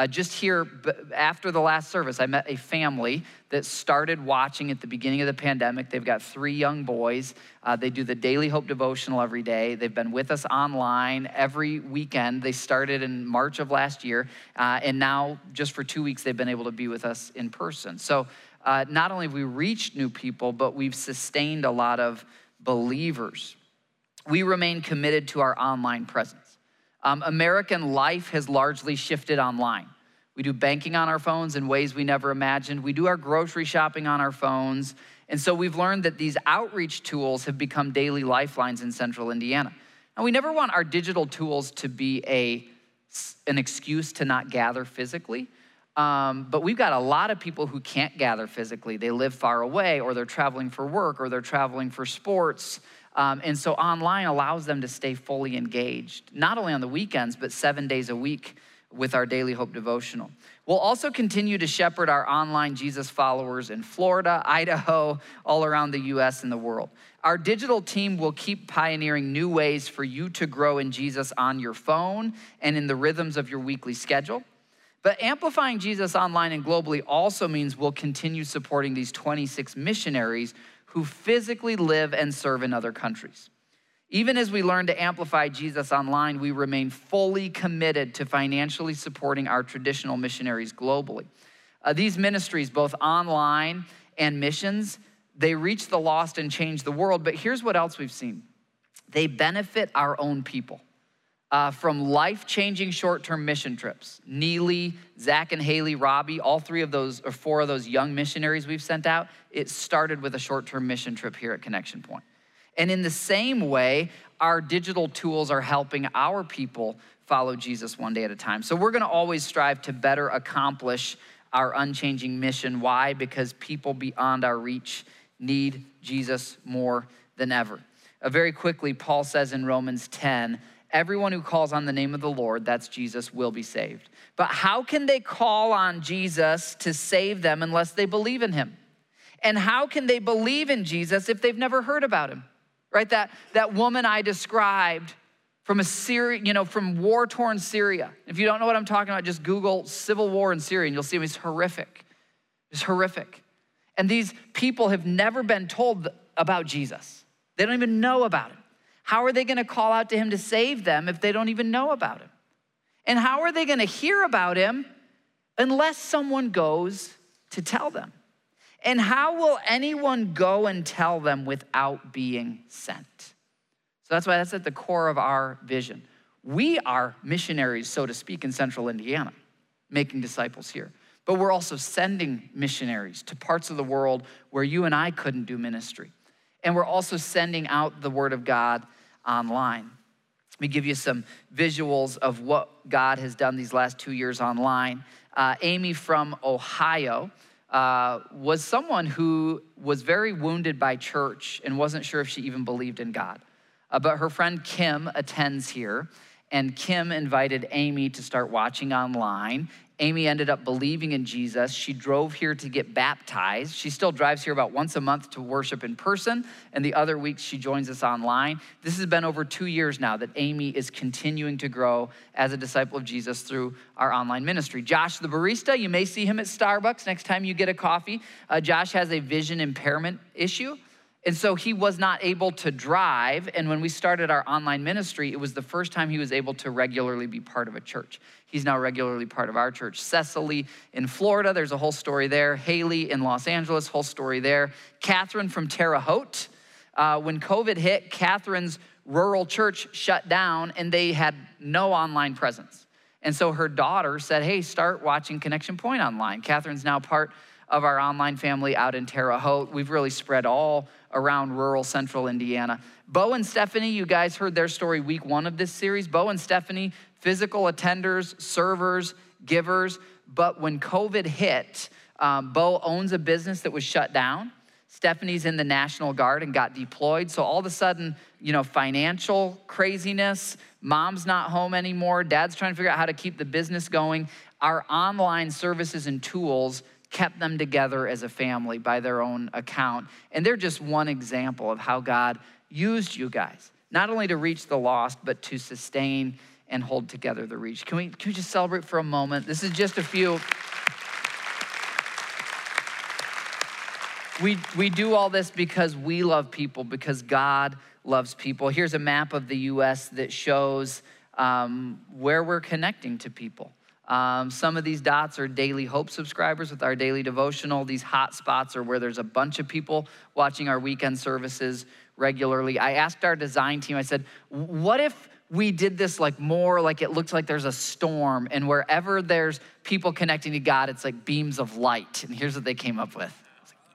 Uh, just here after the last service, I met a family that started watching at the beginning of the pandemic. They've got three young boys. Uh, they do the Daily Hope devotional every day. They've been with us online every weekend. They started in March of last year, uh, and now just for two weeks, they've been able to be with us in person. So uh, not only have we reached new people, but we've sustained a lot of believers. We remain committed to our online presence. Um, American life has largely shifted online. We do banking on our phones in ways we never imagined. We do our grocery shopping on our phones. And so we've learned that these outreach tools have become daily lifelines in central Indiana. And we never want our digital tools to be a, an excuse to not gather physically. Um, but we've got a lot of people who can't gather physically. They live far away, or they're traveling for work, or they're traveling for sports. Um, and so online allows them to stay fully engaged, not only on the weekends, but seven days a week with our Daily Hope devotional. We'll also continue to shepherd our online Jesus followers in Florida, Idaho, all around the US and the world. Our digital team will keep pioneering new ways for you to grow in Jesus on your phone and in the rhythms of your weekly schedule. But amplifying Jesus online and globally also means we'll continue supporting these 26 missionaries who physically live and serve in other countries. Even as we learn to amplify Jesus online, we remain fully committed to financially supporting our traditional missionaries globally. Uh, these ministries, both online and missions, they reach the lost and change the world. But here's what else we've seen they benefit our own people uh, from life changing short term mission trips. Neely, Zach and Haley, Robbie, all three of those, or four of those young missionaries we've sent out, it started with a short term mission trip here at Connection Point. And in the same way, our digital tools are helping our people follow Jesus one day at a time. So we're gonna always strive to better accomplish our unchanging mission. Why? Because people beyond our reach need Jesus more than ever. Uh, very quickly, Paul says in Romans 10 everyone who calls on the name of the Lord, that's Jesus, will be saved. But how can they call on Jesus to save them unless they believe in him? And how can they believe in Jesus if they've never heard about him? Right? That, that woman I described from a Syria, you know, from war-torn Syria. If you don't know what I'm talking about, just Google civil war in Syria and you'll see it's horrific. It's horrific. And these people have never been told about Jesus. They don't even know about him. How are they going to call out to him to save them if they don't even know about him? And how are they going to hear about him unless someone goes to tell them? And how will anyone go and tell them without being sent? So that's why that's at the core of our vision. We are missionaries, so to speak, in central Indiana, making disciples here. But we're also sending missionaries to parts of the world where you and I couldn't do ministry. And we're also sending out the word of God online. Let me give you some visuals of what God has done these last two years online. Uh, Amy from Ohio uh, was someone who was very wounded by church and wasn't sure if she even believed in God. Uh, but her friend Kim attends here, and Kim invited Amy to start watching online. Amy ended up believing in Jesus. She drove here to get baptized. She still drives here about once a month to worship in person, and the other weeks she joins us online. This has been over two years now that Amy is continuing to grow as a disciple of Jesus through our online ministry. Josh, the barista, you may see him at Starbucks next time you get a coffee. Uh, Josh has a vision impairment issue. And so he was not able to drive. And when we started our online ministry, it was the first time he was able to regularly be part of a church. He's now regularly part of our church. Cecily in Florida, there's a whole story there. Haley in Los Angeles, whole story there. Catherine from Terre Haute. Uh, when COVID hit, Catherine's rural church shut down and they had no online presence. And so her daughter said, Hey, start watching Connection Point online. Catherine's now part of our online family out in Terre Haute. We've really spread all around rural central Indiana. Bo and Stephanie, you guys heard their story week one of this series. Bo and Stephanie, physical attenders, servers, givers. But when COVID hit, um, Bo owns a business that was shut down. Stephanie's in the National Guard and got deployed. So all of a sudden, you know, financial craziness, mom's not home anymore, dad's trying to figure out how to keep the business going. Our online services and tools kept them together as a family by their own account. And they're just one example of how God used you guys, not only to reach the lost, but to sustain and hold together the reach. Can we, can we just celebrate for a moment? This is just a few. We, we do all this because we love people, because God loves people. Here's a map of the US that shows um, where we're connecting to people. Um, some of these dots are daily hope subscribers with our daily devotional. These hot spots are where there's a bunch of people watching our weekend services regularly. I asked our design team, I said, what if we did this like more like it looks like there's a storm and wherever there's people connecting to God, it's like beams of light. And here's what they came up with.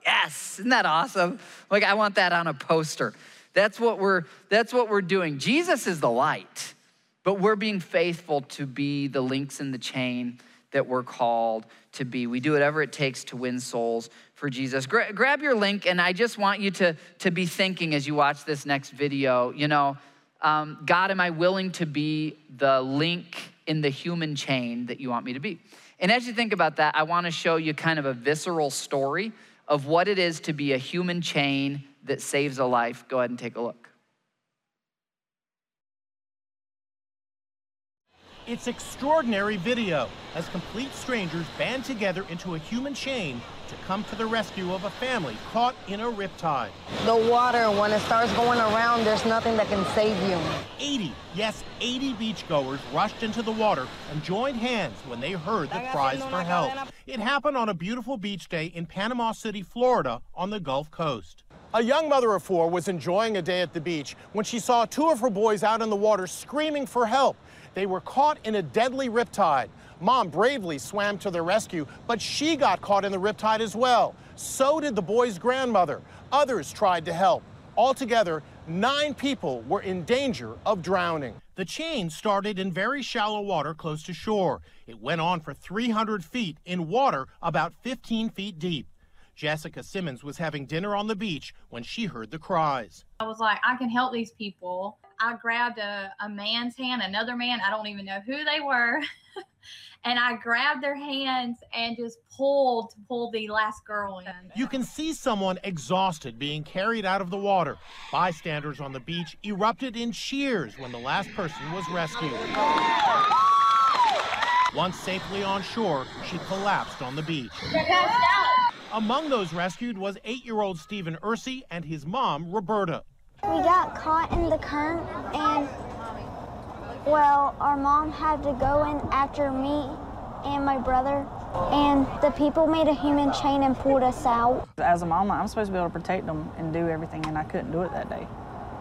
Yes, isn't that awesome? Like I want that on a poster. That's what we're that's what we're doing. Jesus is the light. But we're being faithful to be the links in the chain that we're called to be. We do whatever it takes to win souls for Jesus. Gra- grab your link, and I just want you to, to be thinking as you watch this next video, you know, um, God, am I willing to be the link in the human chain that you want me to be? And as you think about that, I want to show you kind of a visceral story of what it is to be a human chain that saves a life. Go ahead and take a look. It's extraordinary video as complete strangers band together into a human chain to come to the rescue of a family caught in a riptide. The water, when it starts going around, there's nothing that can save you. 80, yes, 80 beachgoers rushed into the water and joined hands when they heard the cries for help. It happened on a beautiful beach day in Panama City, Florida, on the Gulf Coast. A young mother of four was enjoying a day at the beach when she saw two of her boys out in the water screaming for help. They were caught in a deadly riptide. Mom bravely swam to their rescue, but she got caught in the riptide as well. So did the boy's grandmother. Others tried to help. Altogether, nine people were in danger of drowning. The chain started in very shallow water close to shore. It went on for 300 feet in water about 15 feet deep. Jessica Simmons was having dinner on the beach when she heard the cries. I was like, I can help these people. I grabbed a, a man's hand, another man, I don't even know who they were. [laughs] and I grabbed their hands and just pulled to pull the last girl in. You can see someone exhausted being carried out of the water. Bystanders on the beach erupted in cheers when the last person was rescued. Once safely on shore, she collapsed on the beach. Among those rescued was eight-year-old Stephen Ursrey and his mom, Roberta. We got caught in the current and, well, our mom had to go in after me and my brother, and the people made a human chain and pulled us out. As a mom, I'm supposed to be able to protect them and do everything, and I couldn't do it that day.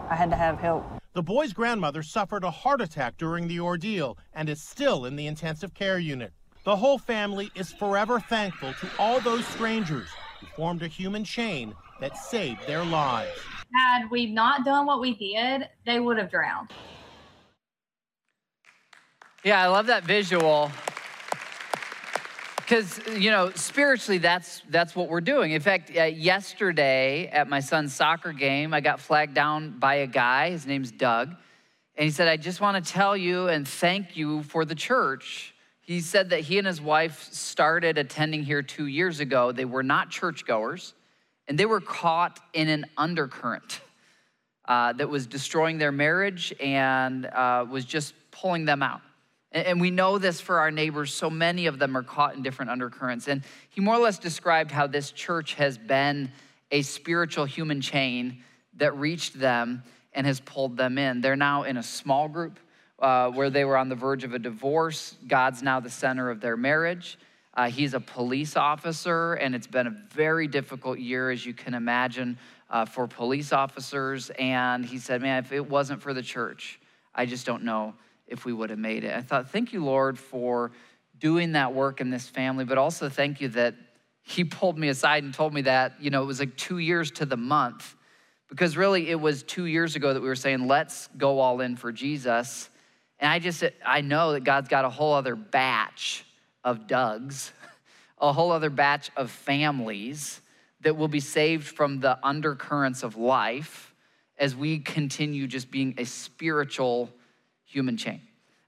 I had to have help. The boy's grandmother suffered a heart attack during the ordeal and is still in the intensive care unit. The whole family is forever thankful to all those strangers who formed a human chain that saved their lives. Had we not done what we did, they would have drowned. Yeah, I love that visual. Because you know, spiritually, that's that's what we're doing. In fact, uh, yesterday at my son's soccer game, I got flagged down by a guy. His name's Doug, and he said, "I just want to tell you and thank you for the church." He said that he and his wife started attending here two years ago. They were not churchgoers, and they were caught in an undercurrent uh, that was destroying their marriage and uh, was just pulling them out. And, and we know this for our neighbors. So many of them are caught in different undercurrents. And he more or less described how this church has been a spiritual human chain that reached them and has pulled them in. They're now in a small group uh, where they were on the verge of a divorce. God's now the center of their marriage. Uh, he's a police officer, and it's been a very difficult year, as you can imagine, uh, for police officers. And he said, Man, if it wasn't for the church, I just don't know if we would have made it. I thought, Thank you, Lord, for doing that work in this family, but also thank you that he [laughs] pulled me aside and told me that, you know, it was like two years to the month. Because really, it was two years ago that we were saying, let's go all in for Jesus. And I just, I know that God's got a whole other batch of Dougs, [laughs] a whole other batch of families that will be saved from the undercurrents of life as we continue just being a spiritual human chain.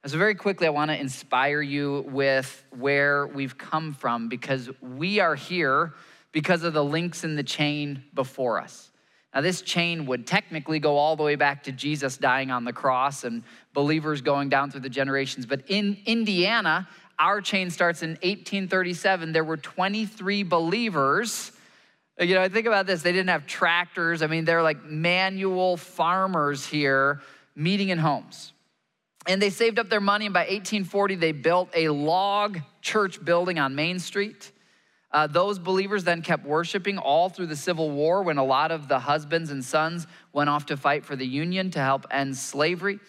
And so, very quickly, I want to inspire you with where we've come from because we are here because of the links in the chain before us. Now, this chain would technically go all the way back to Jesus dying on the cross and believers going down through the generations. But in Indiana, our chain starts in 1837. There were 23 believers. You know, think about this. They didn't have tractors. I mean, they're like manual farmers here meeting in homes. And they saved up their money, and by 1840, they built a log church building on Main Street. Uh, those believers then kept worshiping all through the Civil War when a lot of the husbands and sons went off to fight for the Union to help end slavery.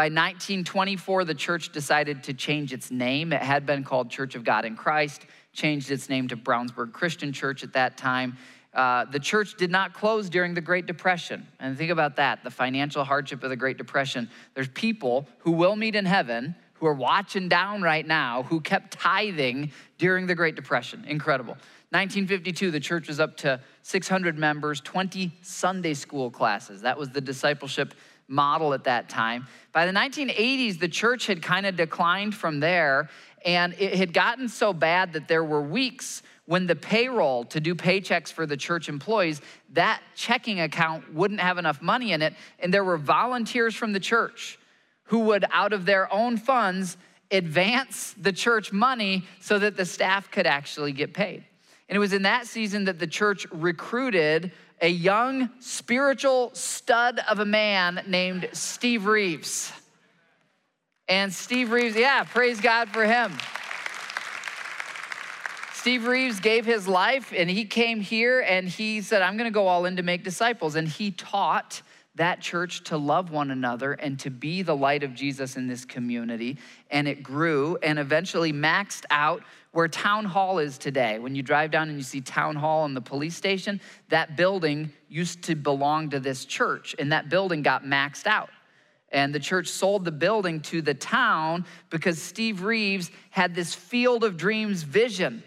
By 1924, the church decided to change its name. It had been called Church of God in Christ, changed its name to Brownsburg Christian Church at that time. Uh, the church did not close during the Great Depression. And think about that the financial hardship of the Great Depression. There's people who will meet in heaven who are watching down right now who kept tithing during the Great Depression. Incredible. 1952, the church was up to 600 members, 20 Sunday school classes. That was the discipleship model at that time. By the 1980s, the church had kind of declined from there, and it had gotten so bad that there were weeks when the payroll to do paychecks for the church employees, that checking account wouldn't have enough money in it, and there were volunteers from the church who would, out of their own funds, advance the church money so that the staff could actually get paid. And it was in that season that the church recruited a young spiritual stud of a man named Steve Reeves. And Steve Reeves, yeah, praise God for him. Steve Reeves gave his life and he came here and he said, I'm gonna go all in to make disciples. And he taught that church to love one another and to be the light of Jesus in this community. And it grew and eventually maxed out where Town Hall is today. When you drive down and you see Town Hall and the police station, that building used to belong to this church, and that building got maxed out. And the church sold the building to the town because Steve Reeves had this field of dreams vision.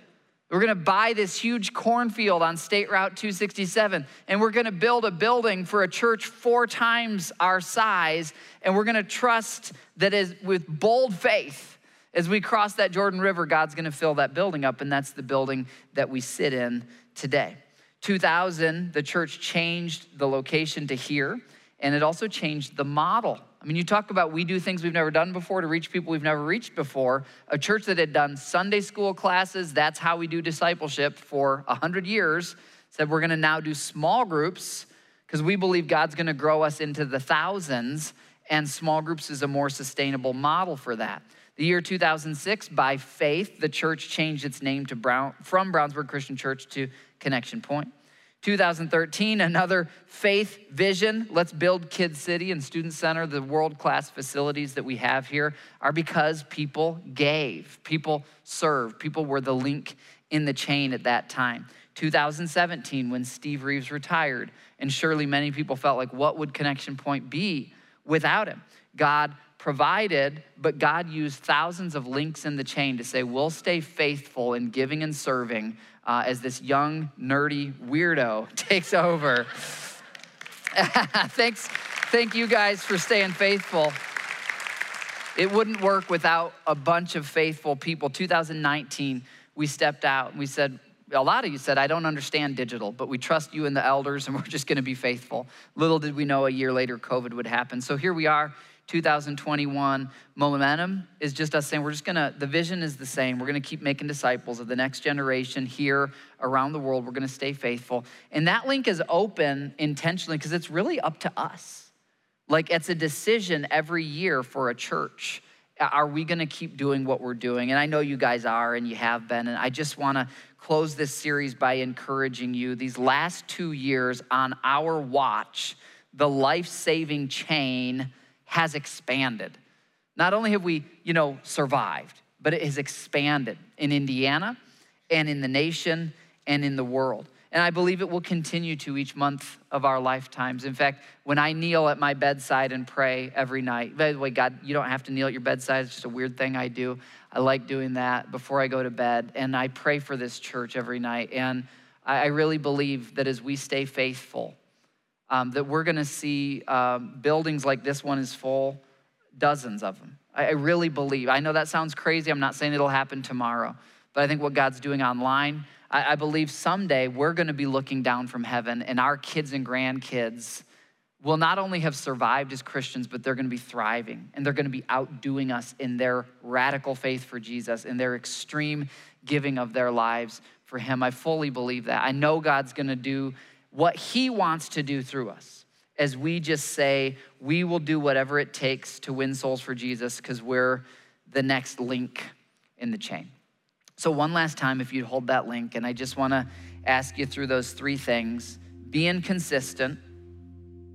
We're gonna buy this huge cornfield on State Route 267, and we're gonna build a building for a church four times our size, and we're gonna trust that is with bold faith. As we cross that Jordan River, God's gonna fill that building up, and that's the building that we sit in today. 2000, the church changed the location to here, and it also changed the model I mean, you talk about we do things we've never done before to reach people we've never reached before. A church that had done Sunday school classes, that's how we do discipleship for 100 years, said we're gonna now do small groups because we believe God's gonna grow us into the thousands, and small groups is a more sustainable model for that. The year 2006, by faith, the church changed its name to Brown, from Brownsburg Christian Church to Connection Point. 2013, another faith vision. Let's build Kid City and Student Center. The world class facilities that we have here are because people gave, people served, people were the link in the chain at that time. 2017, when Steve Reeves retired, and surely many people felt like, what would Connection Point be without him? God provided, but God used thousands of links in the chain to say, we'll stay faithful in giving and serving uh, as this young, nerdy weirdo [laughs] takes over. [laughs] Thanks, thank you guys for staying faithful. It wouldn't work without a bunch of faithful people. 2019, we stepped out and we said, a lot of you said, I don't understand digital, but we trust you and the elders and we're just gonna be faithful. Little did we know a year later COVID would happen. So here we are 2021 momentum is just us saying we're just gonna, the vision is the same. We're gonna keep making disciples of the next generation here around the world. We're gonna stay faithful. And that link is open intentionally because it's really up to us. Like it's a decision every year for a church. Are we gonna keep doing what we're doing? And I know you guys are and you have been. And I just wanna close this series by encouraging you. These last two years on our watch, the life saving chain has expanded. Not only have we, you know, survived, but it has expanded in Indiana and in the nation and in the world. And I believe it will continue to each month of our lifetimes. In fact, when I kneel at my bedside and pray every night, by the way, God, you don't have to kneel at your bedside. It's just a weird thing I do. I like doing that before I go to bed. And I pray for this church every night. And I really believe that as we stay faithful, um, that we're going to see um, buildings like this one is full, dozens of them. I, I really believe. I know that sounds crazy. I'm not saying it'll happen tomorrow, but I think what God's doing online, I, I believe someday we're going to be looking down from heaven, and our kids and grandkids will not only have survived as Christians, but they're going to be thriving and they're going to be outdoing us in their radical faith for Jesus, in their extreme giving of their lives for Him. I fully believe that. I know God's going to do what He wants to do through us as we just say, we will do whatever it takes to win souls for Jesus because we're the next link in the chain. So, one last time, if you'd hold that link, and I just want to ask you through those three things being consistent,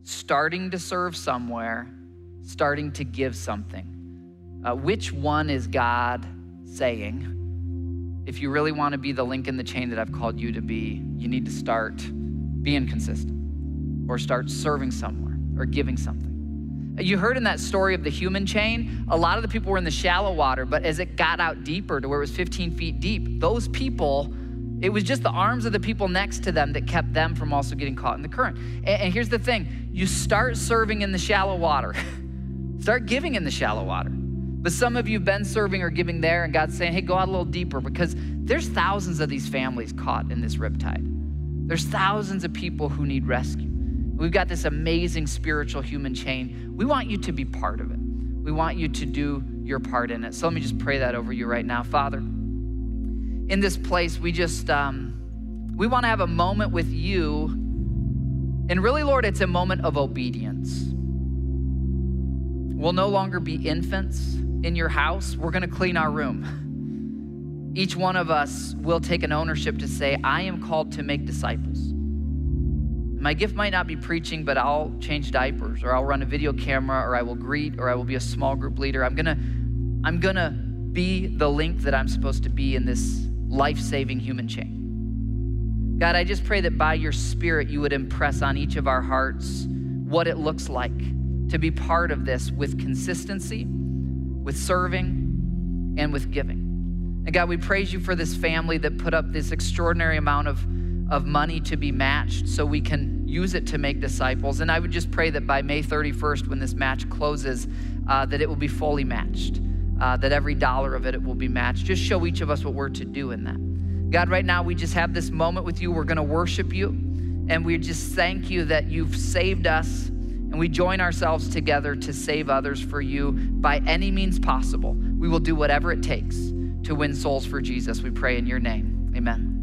starting to serve somewhere, starting to give something. Uh, which one is God saying? If you really want to be the link in the chain that I've called you to be, you need to start being consistent or start serving somewhere or giving something. You heard in that story of the human chain, a lot of the people were in the shallow water, but as it got out deeper to where it was 15 feet deep, those people, it was just the arms of the people next to them that kept them from also getting caught in the current. And, here's the thing you start serving in the shallow water, [laughs] start giving in the shallow water. But some of you have been serving or giving there, and God's saying, hey, go out a little deeper because there's thousands of these families caught in this riptide. There's thousands of people who need rescue. We've got this amazing spiritual human chain. We want you to be part of it. We want you to do your part in it. So let me just pray that over you right now. Father, in this place, we just, um, we want to have a moment with you. And really, Lord, it's a moment of obedience. We'll no longer be infants in your house. We're going to clean our room. [laughs] each one of us will take an ownership to say, I am called to make disciples. My gift might not be preaching, but I'll change diapers or I'll run a video camera or I will greet or I will be a small group leader. I'm gonna, I'm gonna be the link that I'm supposed to be in this life saving human chain. God, I just pray that by your Spirit you would impress on each of our hearts what it looks like to be part of this with consistency, with serving, and with giving. And God, we praise you for this family that put up this extraordinary amount of, of money to be matched so we can use it to make disciples. And I would just pray that by May 31st, when this match closes, uh, that it will be fully matched, uh, that every dollar of it, it will be matched. Just show each of us what we're to do in that. God, right now, we just have this moment with you. We're going to worship you. And we just thank you that you've saved us and we join ourselves together to save others for you by any means possible. We will do whatever it takes to win souls for Jesus. We pray in your name. Amen.